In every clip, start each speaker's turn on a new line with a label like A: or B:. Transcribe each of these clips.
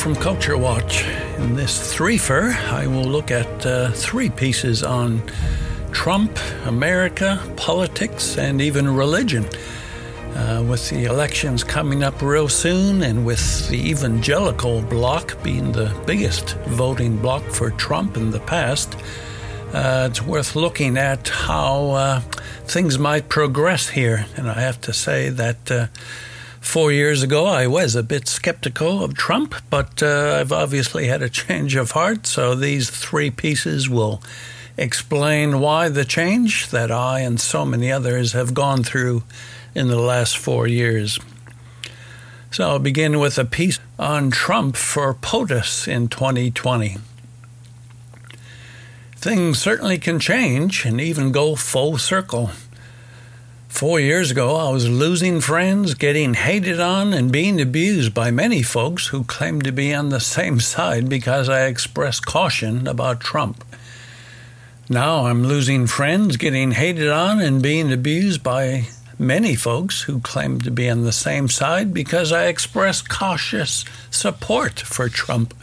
A: from Culture Watch. In this threefer, I will look at uh, three pieces on Trump, America, politics, and even religion. Uh, with the elections coming up real soon, and with the evangelical bloc being the biggest voting bloc for Trump in the past, uh, it's worth looking at how uh, things might progress here. And I have to say that uh, four years ago I was a bit skeptical of Trump, but uh, I've obviously had a change of heart. So these three pieces will explain why the change that I and so many others have gone through in the last four years. So I'll begin with a piece on Trump for POTUS in 2020. Things certainly can change and even go full circle. Four years ago, I was losing friends, getting hated on, and being abused by many folks who claimed to be on the same side because I expressed caution about Trump. Now I'm losing friends, getting hated on, and being abused by many folks who claim to be on the same side because I express cautious support for Trump.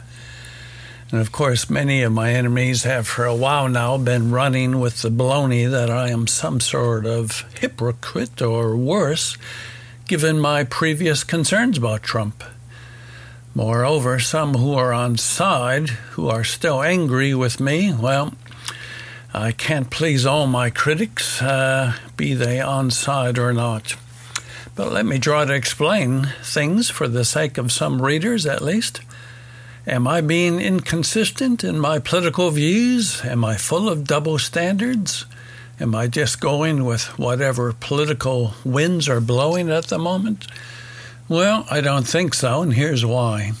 A: And of course, many of my enemies have for a while now been running with the baloney that I am some sort of hypocrite or worse, given my previous concerns about Trump. Moreover, some who are on side, who are still angry with me, well, I can't please all my critics, uh, be they on side or not. But let me try to explain things for the sake of some readers at least. Am I being inconsistent in my political views? Am I full of double standards? Am I just going with whatever political winds are blowing at the moment? Well, I don't think so, and here's why.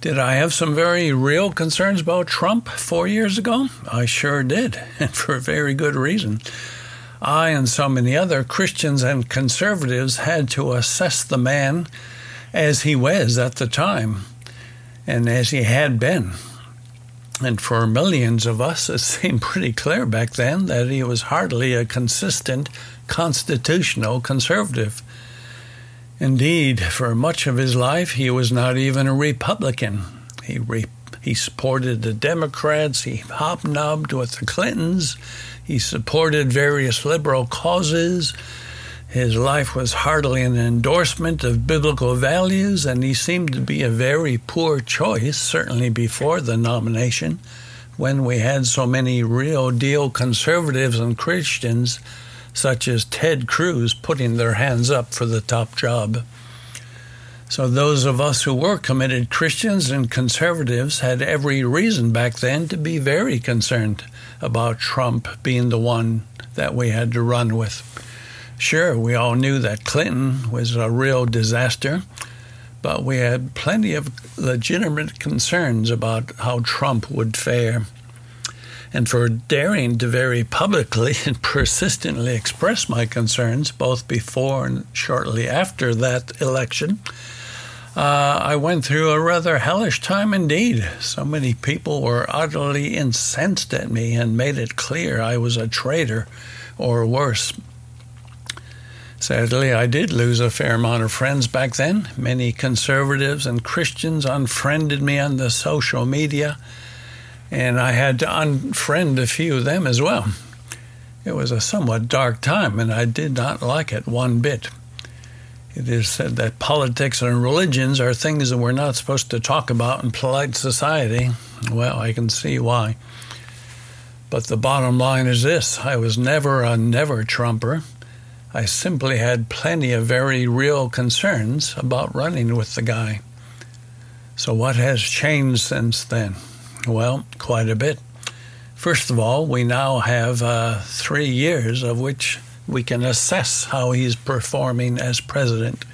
A: Did I have some very real concerns about Trump four years ago? I sure did, and for a very good reason. I and so many other Christians and conservatives had to assess the man as he was at the time and as he had been. And for millions of us, it seemed pretty clear back then that he was hardly a consistent constitutional conservative. Indeed, for much of his life, he was not even a Republican. He, re- he supported the Democrats, he hobnobbed with the Clintons, he supported various liberal causes his life was hardly an endorsement of biblical values, and he seemed to be a very poor choice, certainly before the nomination, when we had so many real deal conservatives and Christians, such as Ted Cruz, putting their hands up for the top job. So, those of us who were committed Christians and conservatives had every reason back then to be very concerned about Trump being the one that we had to run with. Sure, we all knew that Clinton was a real disaster, but we had plenty of legitimate concerns about how Trump would fare. And for daring to very publicly and persistently express my concerns, both before and shortly after that election, uh, I went through a rather hellish time indeed. So many people were utterly incensed at me and made it clear I was a traitor or worse. Sadly, I did lose a fair amount of friends back then. Many conservatives and Christians unfriended me on the social media, and I had to unfriend a few of them as well. It was a somewhat dark time, and I did not like it one bit. It is said that politics and religions are things that we're not supposed to talk about in polite society. Well, I can see why. But the bottom line is this I was never a never Trumper. I simply had plenty of very real concerns about running with the guy. So, what has changed since then? Well, quite a bit. First of all, we now have uh, three years of which we can assess how he's performing as president.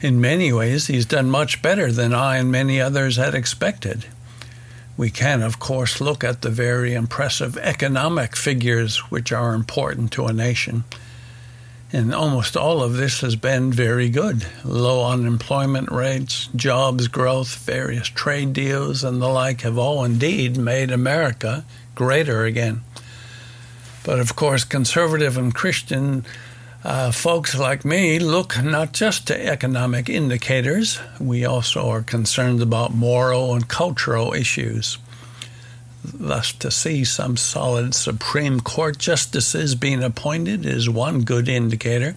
A: In many ways, he's done much better than I and many others had expected. We can, of course, look at the very impressive economic figures which are important to a nation. And almost all of this has been very good. Low unemployment rates, jobs growth, various trade deals, and the like have all indeed made America greater again. But of course, conservative and Christian Uh, folks like me look not just to economic indicators, we also are concerned about moral and cultural issues. Thus, to see some solid Supreme Court justices being appointed is one good indicator.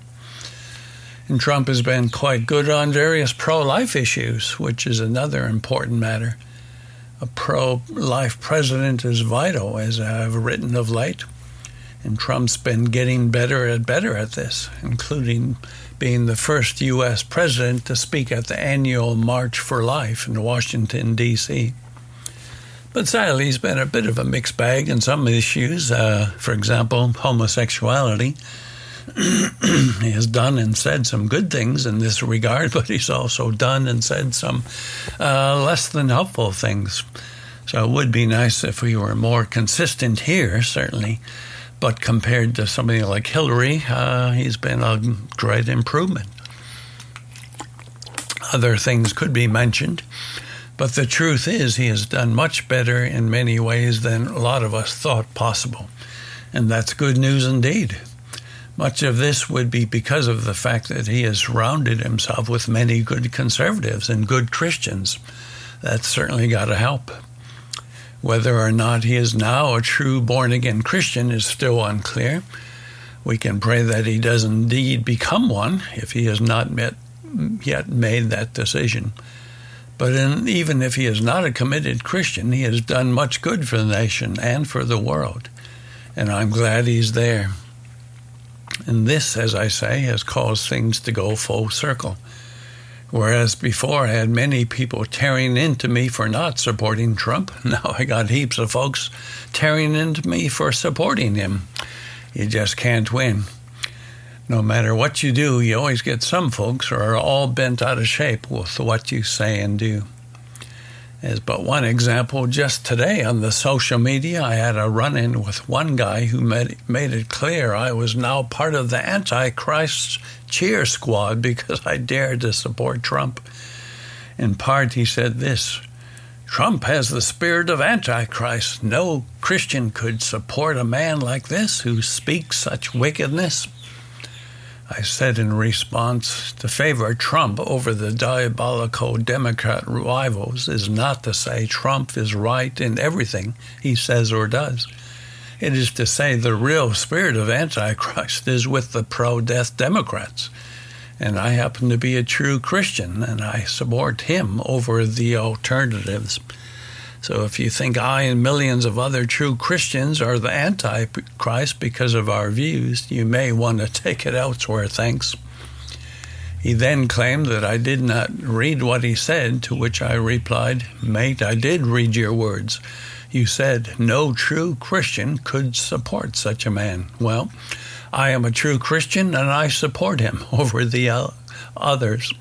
A: And Trump has been quite good on various pro life issues, which is another important matter. A pro life president is vital, as I have written of late. And Trump's been getting better and better at this, including being the first U.S. president to speak at the annual March for Life in Washington, D.C. But sadly, he's been a bit of a mixed bag in some issues. Uh, for example, homosexuality. he has done and said some good things in this regard, but he's also done and said some uh, less than helpful things. So it would be nice if we were more consistent here, certainly. But compared to somebody like Hillary, uh, he's been a great improvement. Other things could be mentioned. But the truth is, he has done much better in many ways than a lot of us thought possible. And that's good news indeed. Much of this would be because of the fact that he has surrounded himself with many good conservatives and good Christians. That's certainly got to help. Whether or not he is now a true born again Christian is still unclear. We can pray that he does indeed become one if he has not met, yet made that decision. But in, even if he is not a committed Christian, he has done much good for the nation and for the world. And I'm glad he's there. And this, as I say, has caused things to go full circle. Whereas before I had many people tearing into me for not supporting Trump, now I got heaps of folks tearing into me for supporting him. You just can't win no matter what you do, you always get some folks who are all bent out of shape with what you say and do. As but one example, just today on the social media, I had a run in with one guy who made, made it clear I was now part of the Antichrist cheer squad because I dared to support Trump. In part, he said this Trump has the spirit of Antichrist. No Christian could support a man like this who speaks such wickedness. I said in response, to favor Trump over the diabolical Democrat rivals is not to say Trump is right in everything he says or does. It is to say the real spirit of Antichrist is with the pro death Democrats. And I happen to be a true Christian, and I support him over the alternatives. So if you think I and millions of other true Christians are the Antichrist because of our views, you may want to take it elsewhere, thanks. He then claimed that I did not read what he said, to which I replied, Mate, I did read your words. You said no true Christian could support such a man. Well, I am a true Christian and I support him over the others.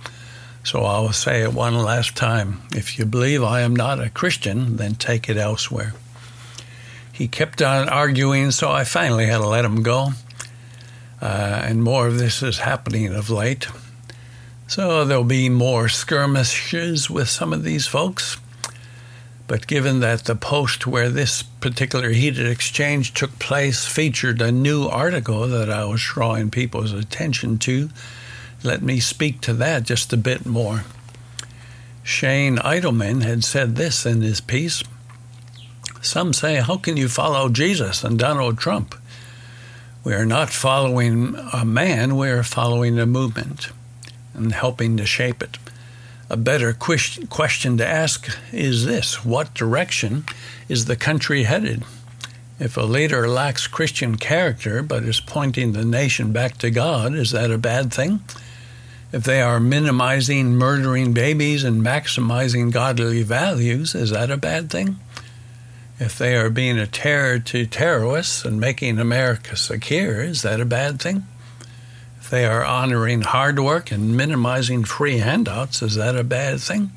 A: So I'll say it one last time. If you believe I am not a Christian, then take it elsewhere. He kept on arguing, so I finally had to let him go. Uh, and more of this is happening of late. So there'll be more skirmishes with some of these folks. But given that the post where this particular heated exchange took place featured a new article that I was drawing people's attention to, let me speak to that just a bit more. Shane Idleman had said this in his piece. Some say, How can you follow Jesus and Donald Trump? We are not following a man, we are following a movement and helping to shape it. A better question to ask is this What direction is the country headed? If a leader lacks Christian character but is pointing the nation back to God, is that a bad thing? If they are minimizing murdering babies and maximizing godly values, is that a bad thing? If they are being a terror to terrorists and making America secure, is that a bad thing? If they are honoring hard work and minimizing free handouts, is that a bad thing?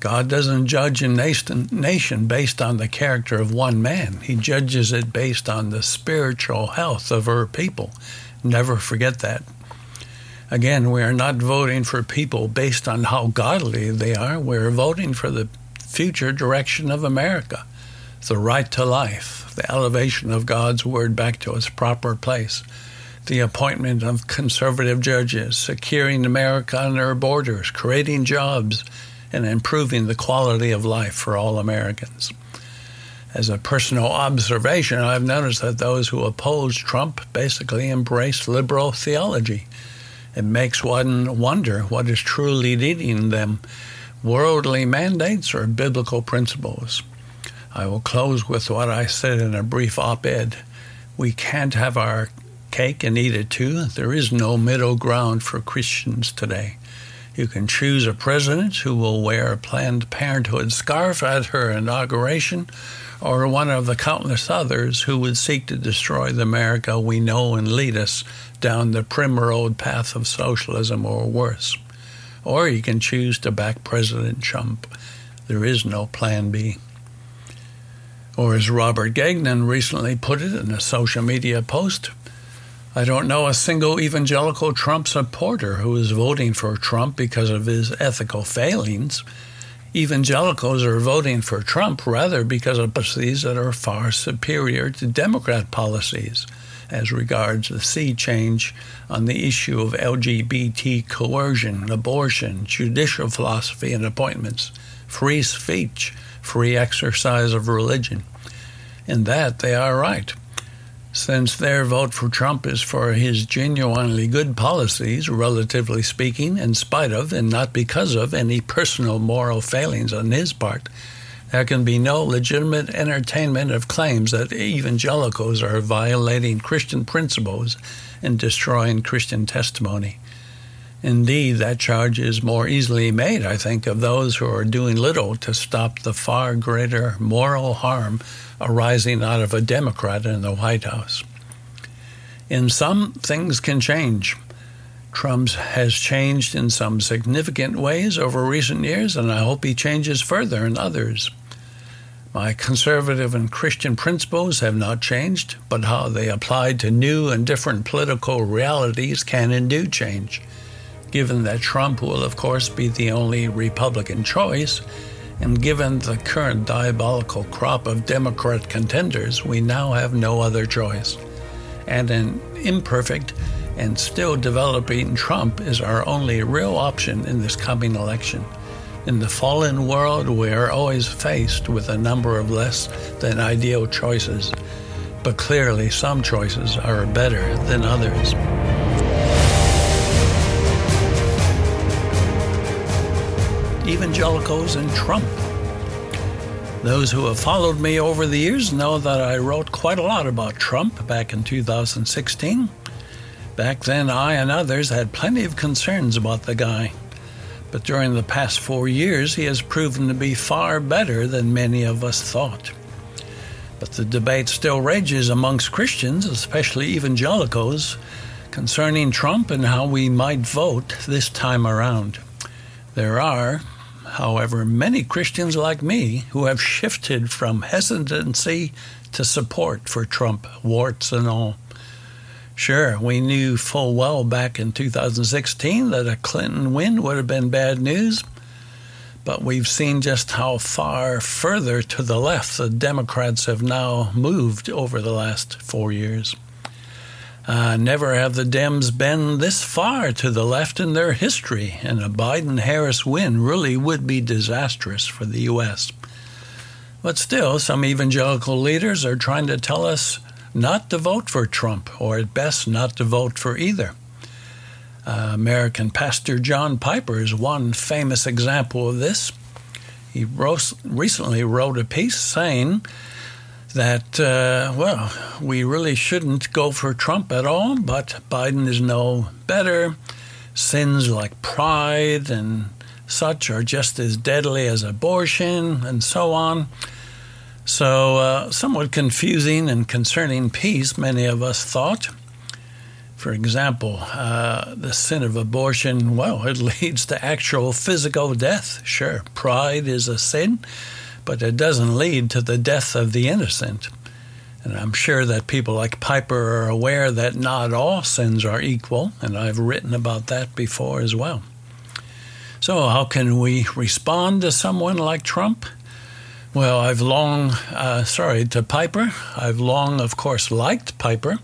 A: God doesn't judge a nation, based on the character of one man. He judges it based on the spiritual health of her people. Never forget that. Again, we are not voting for people based on how godly they are. We're voting for the future direction of America, the right to life, the elevation of God's word back to its proper place, the appointment of conservative judges, securing America and our borders, creating jobs, and improving the quality of life for all Americans. As a personal observation, I've noticed that those who oppose Trump basically embrace liberal theology. It makes one wonder what is truly leading them worldly mandates or biblical principles. I will close with what I said in a brief op ed. We can't have our cake and eat it too. There is no middle ground for Christians today. You can choose a president who will wear a Planned Parenthood scarf at her inauguration, or one of the countless others who would seek to destroy the America we know and lead us down the primrose path of socialism or worse. Or you can choose to back President Trump. There is no plan B. Or as Robert Gagnon recently put it in a social media post, I don't know a single evangelical Trump supporter who is voting for Trump because of his ethical failings. Evangelicals are voting for Trump rather because of policies that are far superior to Democrat policies as regards the sea change on the issue of LGBT coercion, abortion, judicial philosophy and appointments, free speech, free exercise of religion. In that, they are right since their vote for Trump is for his genuinely good policies, relatively speaking, in spite of and not because of any personal moral failings on his part, there can be no legitimate entertainment of claims that evangelicals are violating Christian principles and destroying Christian testimony. Indeed, that charge is more easily made, I think, of those who are doing little to stop the far greater moral harm arising out of a Democrat in the White House. In some, things can change. Trump has changed in some significant ways over recent years, and I hope he changes further in others. My conservative and Christian principles have not changed, but how they apply to new and different political realities can and do change given that Trump will, of course, be the only Republican choice, and given the current diabolical crop of Democrat contenders, we now have no other choice. And an imperfect and still developing Trump is our only real option in this coming election. In the fallen world, we are always faced with a number of less than ideal choices, but clearly some choices are better than others. Evangelicals and Trump. Those who have followed me over the years know that I wrote quite a lot about Trump back in 2016. Back then, I and others had plenty of concerns about the guy. But during the past four years, he has proven to be far better than many of us thought. But the debate still rages amongst Christians, especially evangelicals, concerning Trump and how we might vote this time around. There are, however, many Christians like me who have shifted from hesitancy to support for Trump, warts and all. Sure, we knew full well back in 2016 that a Clinton win would have been bad news, but we've seen just how far further to the left the Democrats have now moved over the last four years. Uh, never have the Dems been this far to the left in their history, and a Biden Harris win really would be disastrous for the U.S. But still, some evangelical leaders are trying to tell us not to vote for Trump, or at best, not to vote for either. Uh, American pastor John Piper is one famous example of this. He recently wrote a piece saying, that, uh, well, we really shouldn't go for Trump at all, but Biden is no better. Sins like pride and such are just as deadly as abortion and so on. So, uh, somewhat confusing and concerning piece, many of us thought. For example, uh, the sin of abortion, well, it leads to actual physical death. Sure, pride is a sin but it doesn't lead to the death of the innocent. And I'm sure that people like Piper are aware that not all sins are equal, and I've written about that before as well. So, how can we respond to someone like Trump? Well, I've long, uh, sorry, to Piper, I've long, of course, liked Piper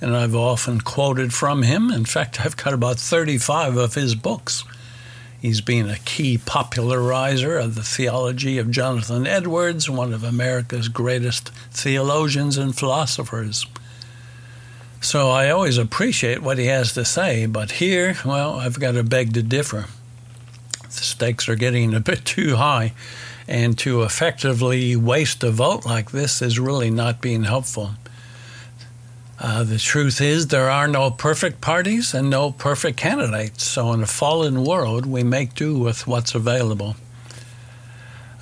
A: and I've often quoted from him. In fact, I've got about 35 of his books. He's been a key popularizer of the theology of Jonathan Edwards, one of America's greatest theologians and philosophers. So I always appreciate what he has to say, but here, well, I've got to beg to differ. The stakes are getting a bit too high, and to effectively waste a vote like this is really not being helpful. Uh, the truth is, there are no perfect parties and no perfect candidates. So, in a fallen world, we make do with what's available.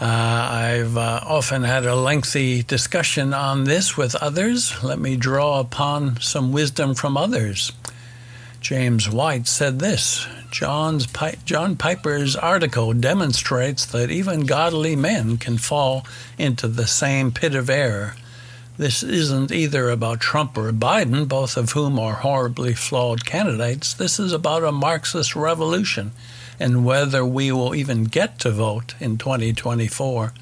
A: Uh, I've uh, often had a lengthy discussion on this with others. Let me draw upon some wisdom from others. James White said this John's Pi- John Piper's article demonstrates that even godly men can fall into the same pit of error. This isn't either about Trump or Biden, both of whom are horribly flawed candidates. This is about a Marxist revolution and whether we will even get to vote in 2024.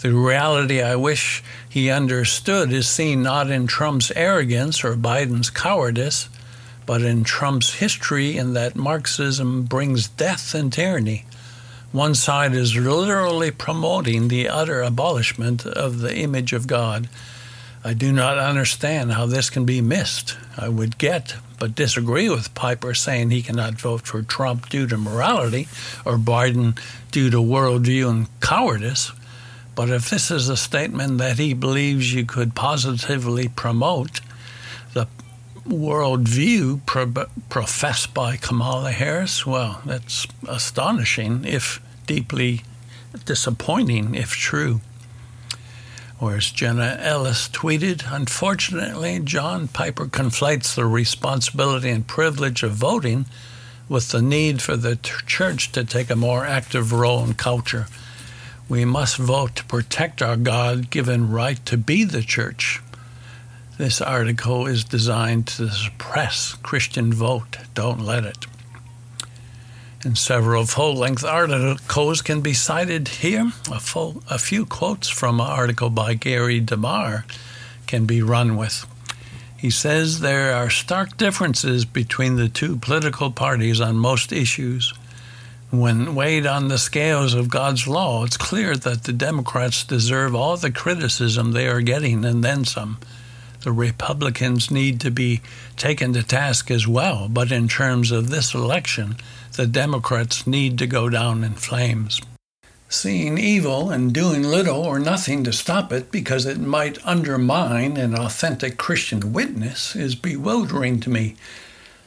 A: The reality I wish he understood is seen not in Trump's arrogance or Biden's cowardice, but in Trump's history in that Marxism brings death and tyranny. One side is literally promoting the utter abolishment of the image of God I do not understand how this can be missed. I would get, but disagree with Piper saying he cannot vote for Trump due to morality or Biden due to worldview and cowardice. But if this is a statement that he believes you could positively promote, the worldview pro- professed by Kamala Harris, well, that's astonishing, if deeply disappointing, if true. Or as Jenna Ellis tweeted, unfortunately, John Piper conflates the responsibility and privilege of voting with the need for the church to take a more active role in culture. We must vote to protect our God given right to be the church. This article is designed to suppress Christian vote. Don't let it and several full length articles can be cited here. A, full, a few quotes from an article by Gary DeMar can be run with. He says there are stark differences between the two political parties on most issues. When weighed on the scales of God's law, it's clear that the Democrats deserve all the criticism they are getting and then some. The Republicans need to be taken to task as well, but in terms of this election, the Democrats need to go down in flames. Seeing evil and doing little or nothing to stop it because it might undermine an authentic Christian witness is bewildering to me.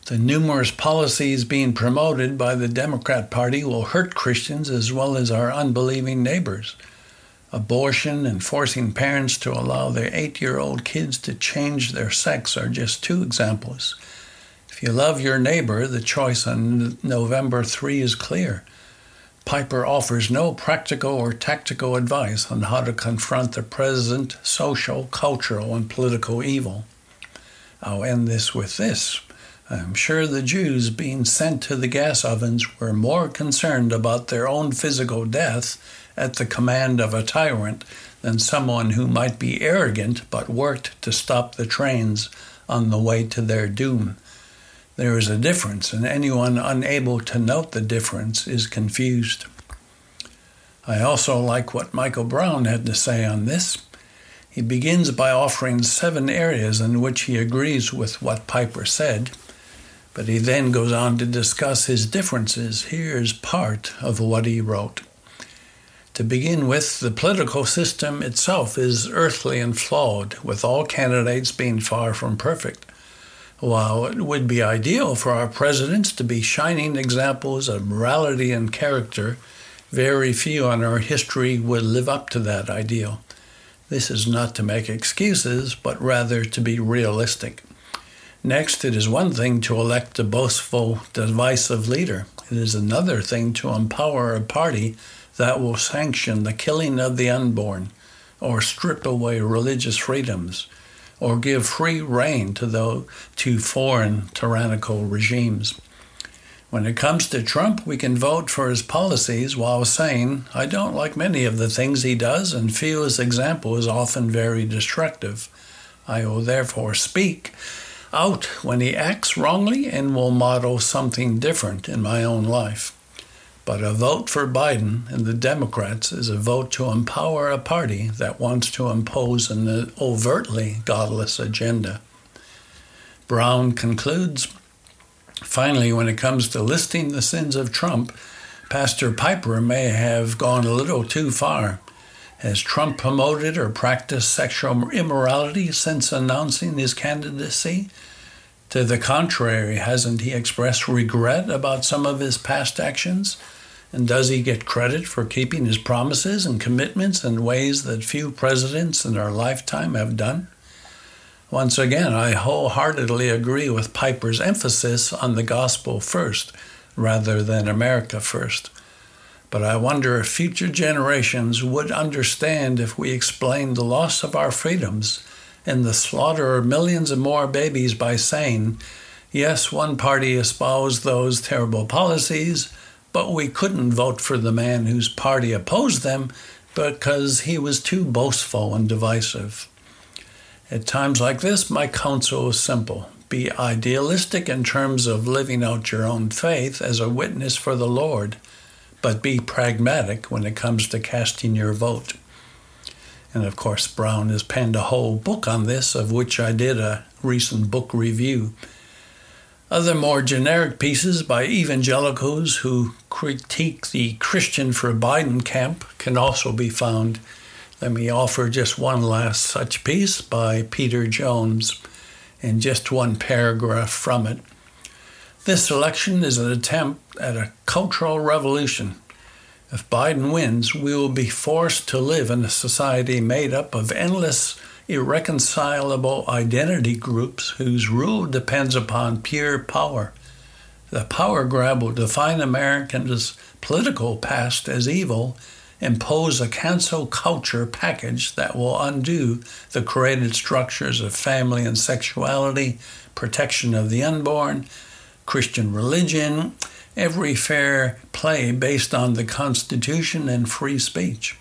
A: The numerous policies being promoted by the Democrat Party will hurt Christians as well as our unbelieving neighbors. Abortion and forcing parents to allow their eight year old kids to change their sex are just two examples. If you love your neighbor, the choice on November 3 is clear. Piper offers no practical or tactical advice on how to confront the present social, cultural, and political evil. I'll end this with this. I'm sure the Jews being sent to the gas ovens were more concerned about their own physical death at the command of a tyrant than someone who might be arrogant but worked to stop the trains on the way to their doom. There is a difference, and anyone unable to note the difference is confused. I also like what Michael Brown had to say on this. He begins by offering seven areas in which he agrees with what Piper said, but he then goes on to discuss his differences. Here's part of what he wrote. To begin with, the political system itself is earthly and flawed, with all candidates being far from perfect. While it would be ideal for our presidents to be shining examples of morality and character, very few in our history would live up to that ideal. This is not to make excuses, but rather to be realistic. Next, it is one thing to elect a boastful, divisive leader. It is another thing to empower a party that will sanction the killing of the unborn or strip away religious freedoms or give free rein to, the, to foreign tyrannical regimes. When it comes to Trump, we can vote for his policies while saying, I don't like many of the things he does and feel his example is often very destructive. I will therefore speak out when he acts wrongly and will model something different in my own life. But a vote for Biden and the Democrats is a vote to empower a party that wants to impose an overtly godless agenda. Brown concludes Finally, when it comes to listing the sins of Trump, Pastor Piper may have gone a little too far. Has Trump promoted or practiced sexual immorality since announcing his candidacy? To the contrary, hasn't he expressed regret about some of his past actions? And does he get credit for keeping his promises and commitments in ways that few presidents in our lifetime have done? Once again, I wholeheartedly agree with Piper's emphasis on the gospel first rather than America first. But I wonder if future generations would understand if we explained the loss of our freedoms and the slaughter of millions of more babies by saying, yes, one party espoused those terrible policies, but we couldn't vote for the man whose party opposed them because he was too boastful and divisive. At times like this, my counsel is simple be idealistic in terms of living out your own faith as a witness for the Lord, but be pragmatic when it comes to casting your vote. And of course, Brown has penned a whole book on this, of which I did a recent book review. Other more generic pieces by evangelicals who critique the Christian for Biden camp can also be found let me offer just one last such piece by Peter Jones and just one paragraph from it. This election is an attempt at a cultural revolution. If Biden wins, we will be forced to live in a society made up of endless, irreconcilable identity groups whose rule depends upon pure power. The power grab will define Americans' political past as evil impose a cancel culture package that will undo the created structures of family and sexuality, protection of the unborn, Christian religion, every fair play based on the Constitution and free speech.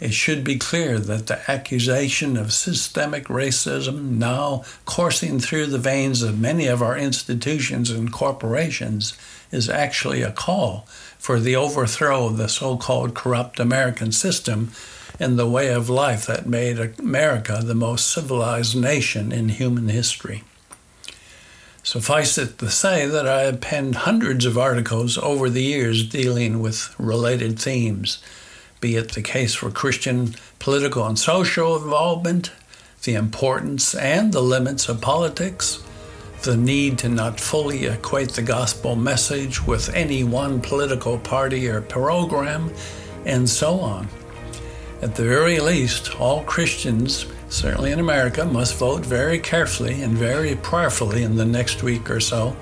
A: It should be clear that the accusation of systemic racism now coursing through the veins of many of our institutions and corporations is actually a call for the overthrow of the so called corrupt American system and the way of life that made America the most civilized nation in human history. Suffice it to say that I have penned hundreds of articles over the years dealing with related themes, be it the case for Christian political and social involvement, the importance and the limits of politics, the need to not fully equate the gospel message with any one political party or program, and so on. At the very least, all Christians, certainly in America, must vote very carefully and very prayerfully in the next week or so.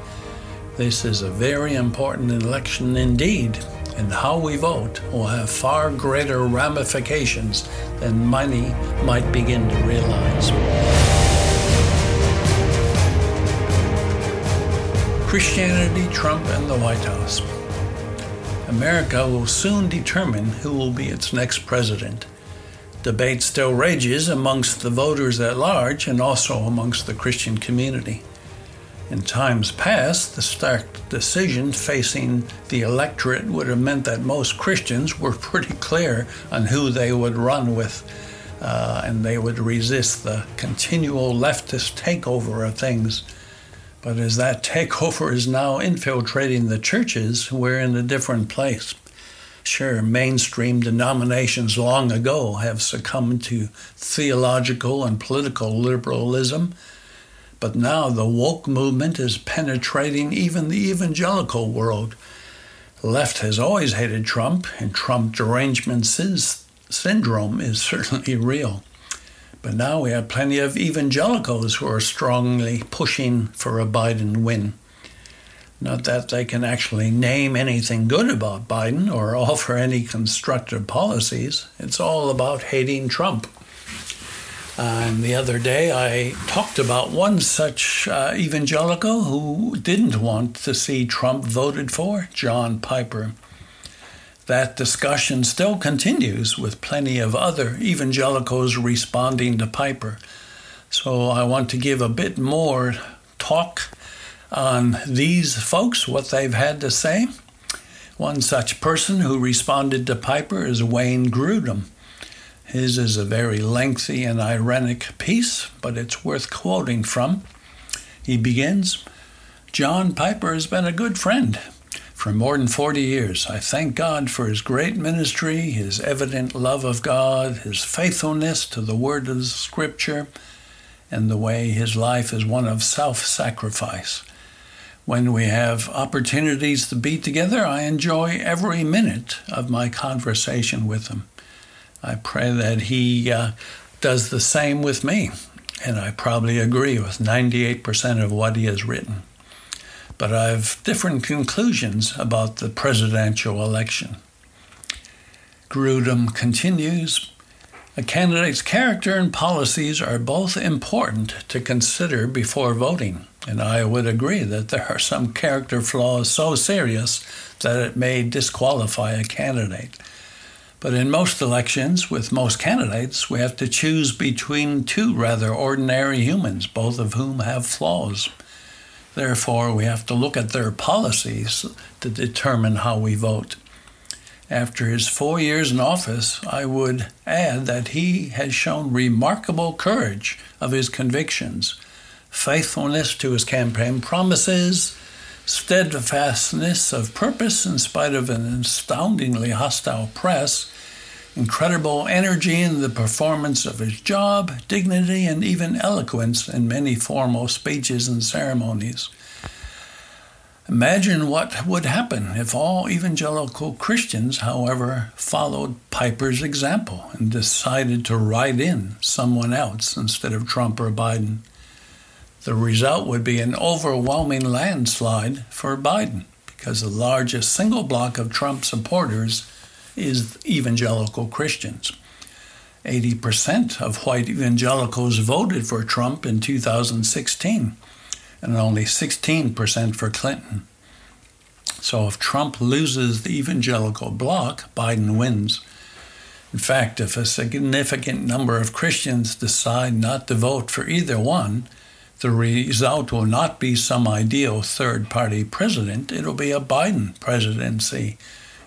A: This is a very important election indeed, and how we vote will have far greater ramifications than many might begin to realize. Christianity, Trump, and the White House. America will soon determine who will be its next president. Debate still rages amongst the voters at large and also amongst the Christian community. In times past, the stark decision facing the electorate would have meant that most Christians were pretty clear on who they would run with, uh, and they would resist the continual leftist takeover of things but as that takeover is now infiltrating the churches, we're in a different place. Sure, mainstream denominations long ago have succumbed to theological and political liberalism, but now the woke movement is penetrating even the evangelical world. Left has always hated Trump, and Trump derangement syndrome is certainly real. But now we have plenty of evangelicals who are strongly pushing for a Biden win. Not that they can actually name anything good about Biden or offer any constructive policies. It's all about hating Trump. And the other day, I talked about one such uh, evangelical who didn't want to see Trump voted for, John Piper that discussion still continues with plenty of other evangelicals responding to Piper. So I want to give a bit more talk on these folks, what they've had to say. One such person who responded to Piper is Wayne Grudem. His is a very lengthy and ironic piece, but it's worth quoting from. He begins John Piper has been a good friend for more than 40 years. I thank God for his great ministry, his evident love of God, his faithfulness to the word of the scripture, and the way his life is one of self sacrifice. When we have opportunities to be together, I enjoy every minute of my conversation with him. I pray that he uh, does the same with me, and I probably agree with 98% of what he has written. But I have different conclusions about the presidential election. Grudem continues a candidate's character and policies are both important to consider before voting, and I would agree that there are some character flaws so serious that it may disqualify a candidate. But in most elections, with most candidates, we have to choose between two rather ordinary humans, both of whom have flaws. Therefore, we have to look at their policies to determine how we vote. After his four years in office, I would add that he has shown remarkable courage of his convictions, faithfulness to his campaign promises, steadfastness of purpose in spite of an astoundingly hostile press, incredible energy in the performance of his job, dignity, and even eloquence in many formal speeches and ceremonies. Imagine what would happen if all evangelical Christians, however, followed Piper's example and decided to write in someone else instead of Trump or Biden. The result would be an overwhelming landslide for Biden because the largest single block of Trump supporters is evangelical Christians. 80% of white evangelicals voted for Trump in 2016 and only 16% for Clinton. So if Trump loses the evangelical bloc, Biden wins. In fact, if a significant number of Christians decide not to vote for either one, the result will not be some ideal third party president, it'll be a Biden presidency,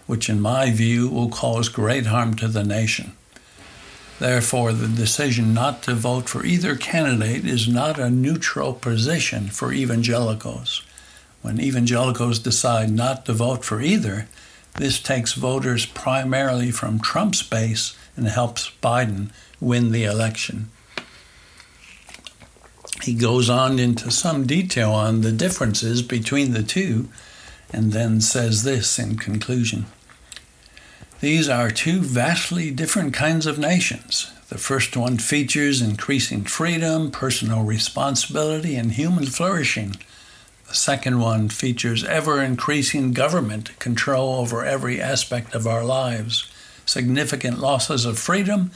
A: which, in my view, will cause great harm to the nation. Therefore, the decision not to vote for either candidate is not a neutral position for evangelicals. When evangelicals decide not to vote for either, this takes voters primarily from Trump's base and helps Biden win the election. He goes on into some detail on the differences between the two and then says this in conclusion. These are two vastly different kinds of nations. The first one features increasing freedom, personal responsibility, and human flourishing. The second one features ever increasing government control over every aspect of our lives, significant losses of freedom,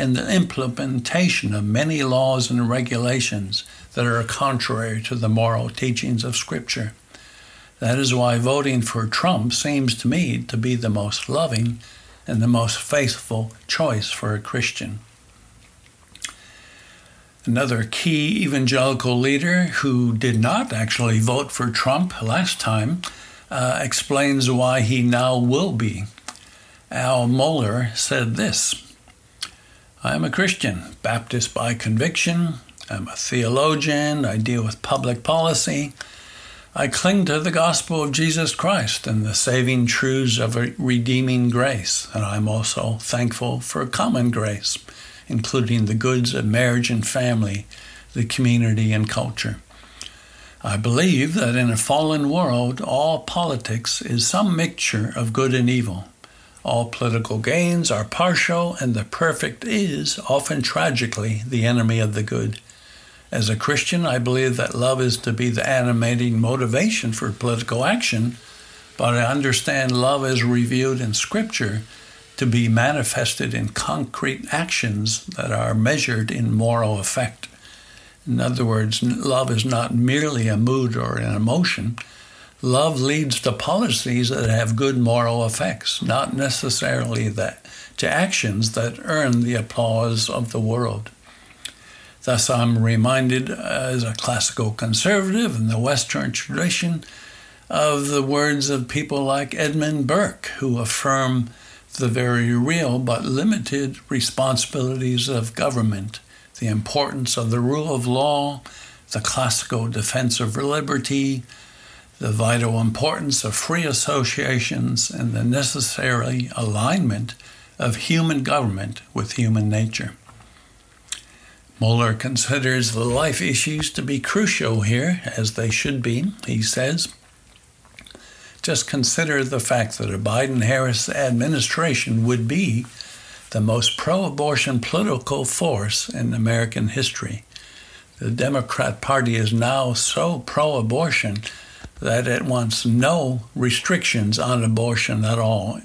A: and the implementation of many laws and regulations that are contrary to the moral teachings of Scripture. That is why voting for Trump seems to me to be the most loving and the most faithful choice for a Christian. Another key evangelical leader who did not actually vote for Trump last time uh, explains why he now will be. Al Mohler said this I am a Christian, Baptist by conviction. I'm a theologian. I deal with public policy. I cling to the gospel of Jesus Christ and the saving truths of a redeeming grace, and I'm also thankful for common grace, including the goods of marriage and family, the community and culture. I believe that in a fallen world, all politics is some mixture of good and evil. All political gains are partial, and the perfect is, often tragically, the enemy of the good. As a Christian, I believe that love is to be the animating motivation for political action, but I understand love as revealed in Scripture to be manifested in concrete actions that are measured in moral effect. In other words, love is not merely a mood or an emotion. Love leads to policies that have good moral effects, not necessarily that to actions that earn the applause of the world. Thus, I'm reminded as a classical conservative in the Western tradition of the words of people like Edmund Burke, who affirm the very real but limited responsibilities of government, the importance of the rule of law, the classical defense of liberty, the vital importance of free associations, and the necessary alignment of human government with human nature. Mohler considers the life issues to be crucial here, as they should be. He says, just consider the fact that a Biden Harris administration would be the most pro abortion political force in American history. The Democrat Party is now so pro abortion that it wants no restrictions on abortion at all,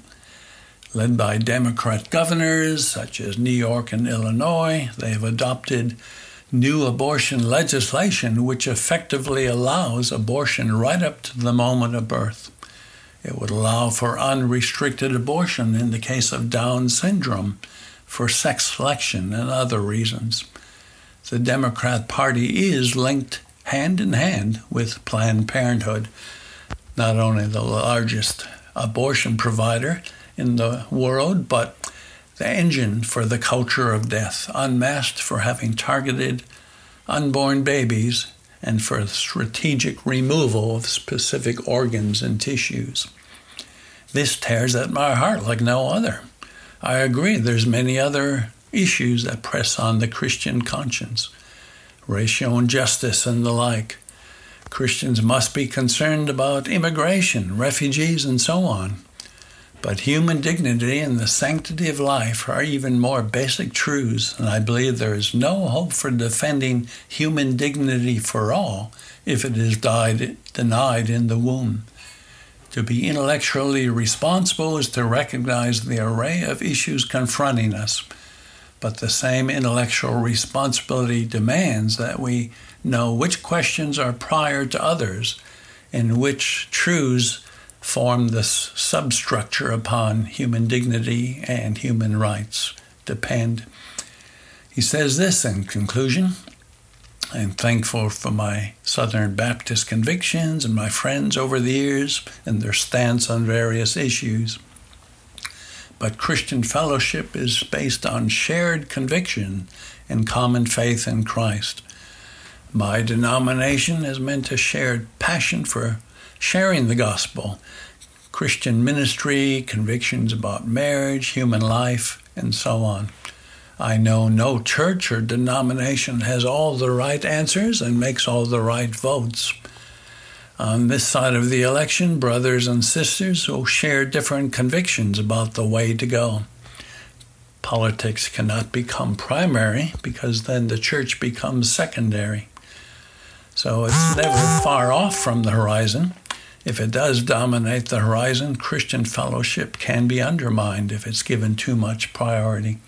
A: led by Democrat governors such as New York and Illinois. They have adopted new abortion legislation which effectively allows abortion right up to the moment of birth. It would allow for unrestricted abortion in the case of Down syndrome, for sex selection, and other reasons. The Democrat Party is linked hand in hand with Planned Parenthood, not only the largest abortion provider in the world, but the engine for the culture of death, unmasked for having targeted unborn babies and for strategic removal of specific organs and tissues. This tears at my heart like no other. I agree, there's many other issues that press on the Christian conscience, racial injustice and the like. Christians must be concerned about immigration, refugees, and so on. But human dignity and the sanctity of life are even more basic truths, and I believe there is no hope for defending human dignity for all if it is died, denied in the womb. To be intellectually responsible is to recognize the array of issues confronting us, but the same intellectual responsibility demands that we know which questions are prior to others and which truths form the substructure upon human dignity and human rights depend. He says this in conclusion I'm thankful for my Southern Baptist convictions and my friends over the years and their stance on various issues. But Christian fellowship is based on shared conviction and common faith in Christ. My denomination is meant a shared passion for sharing the gospel, Christian ministry, convictions about marriage, human life, and so on. I know no church or denomination has all the right answers and makes all the right votes. On this side of the election, brothers and sisters will share different convictions about the way to go. Politics cannot become primary because then the church becomes secondary. So it's never far off from the horizon. If it does dominate the horizon, Christian fellowship can be undermined if it's given too much priority.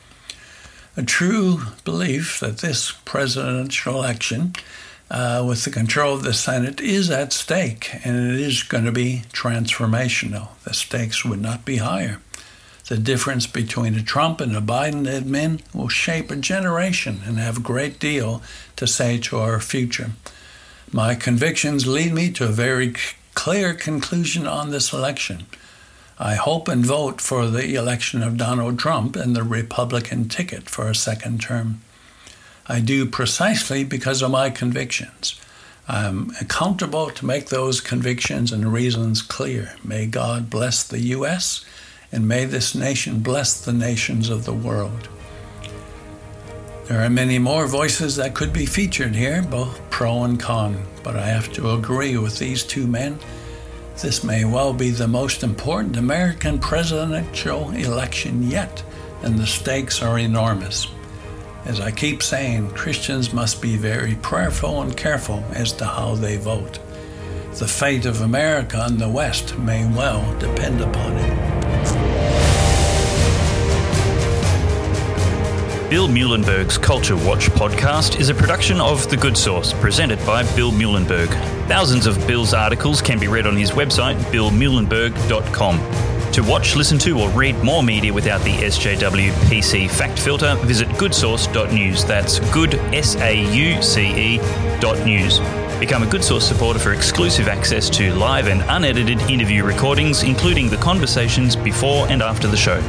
A: A true belief that this presidential election, uh, with the control of the Senate, is at stake and it is going to be transformational. The stakes would not be higher. The difference between a Trump and a Biden admin will shape a generation and have a great deal to say to our future. My convictions lead me to a very clear conclusion on this election. I hope and vote for the election of Donald Trump and the Republican ticket for a second term. I do precisely because of my convictions. I'm accountable to make those convictions and reasons clear. May God bless the U.S. and may this nation bless the nations of the world. There are many more voices that could be featured here, both pro and con, but I have to agree with these two men. This may well be the most important American presidential election yet, and the stakes are enormous. As I keep saying, Christians must be very prayerful and careful as to how they vote. The fate of America and the West may well depend upon it.
B: Bill Muehlenberg's Culture Watch podcast is a production of The Good Sauce, presented by Bill Muehlenberg. Thousands of Bill's articles can be read on his website, billmuehlenberg.com. To watch, listen to, or read more media without the SJW PC fact filter, visit goodsauce.news. That's good, S A U C E, dot news. Become a Good Sauce supporter for exclusive access to live and unedited interview recordings, including the conversations before and after the show.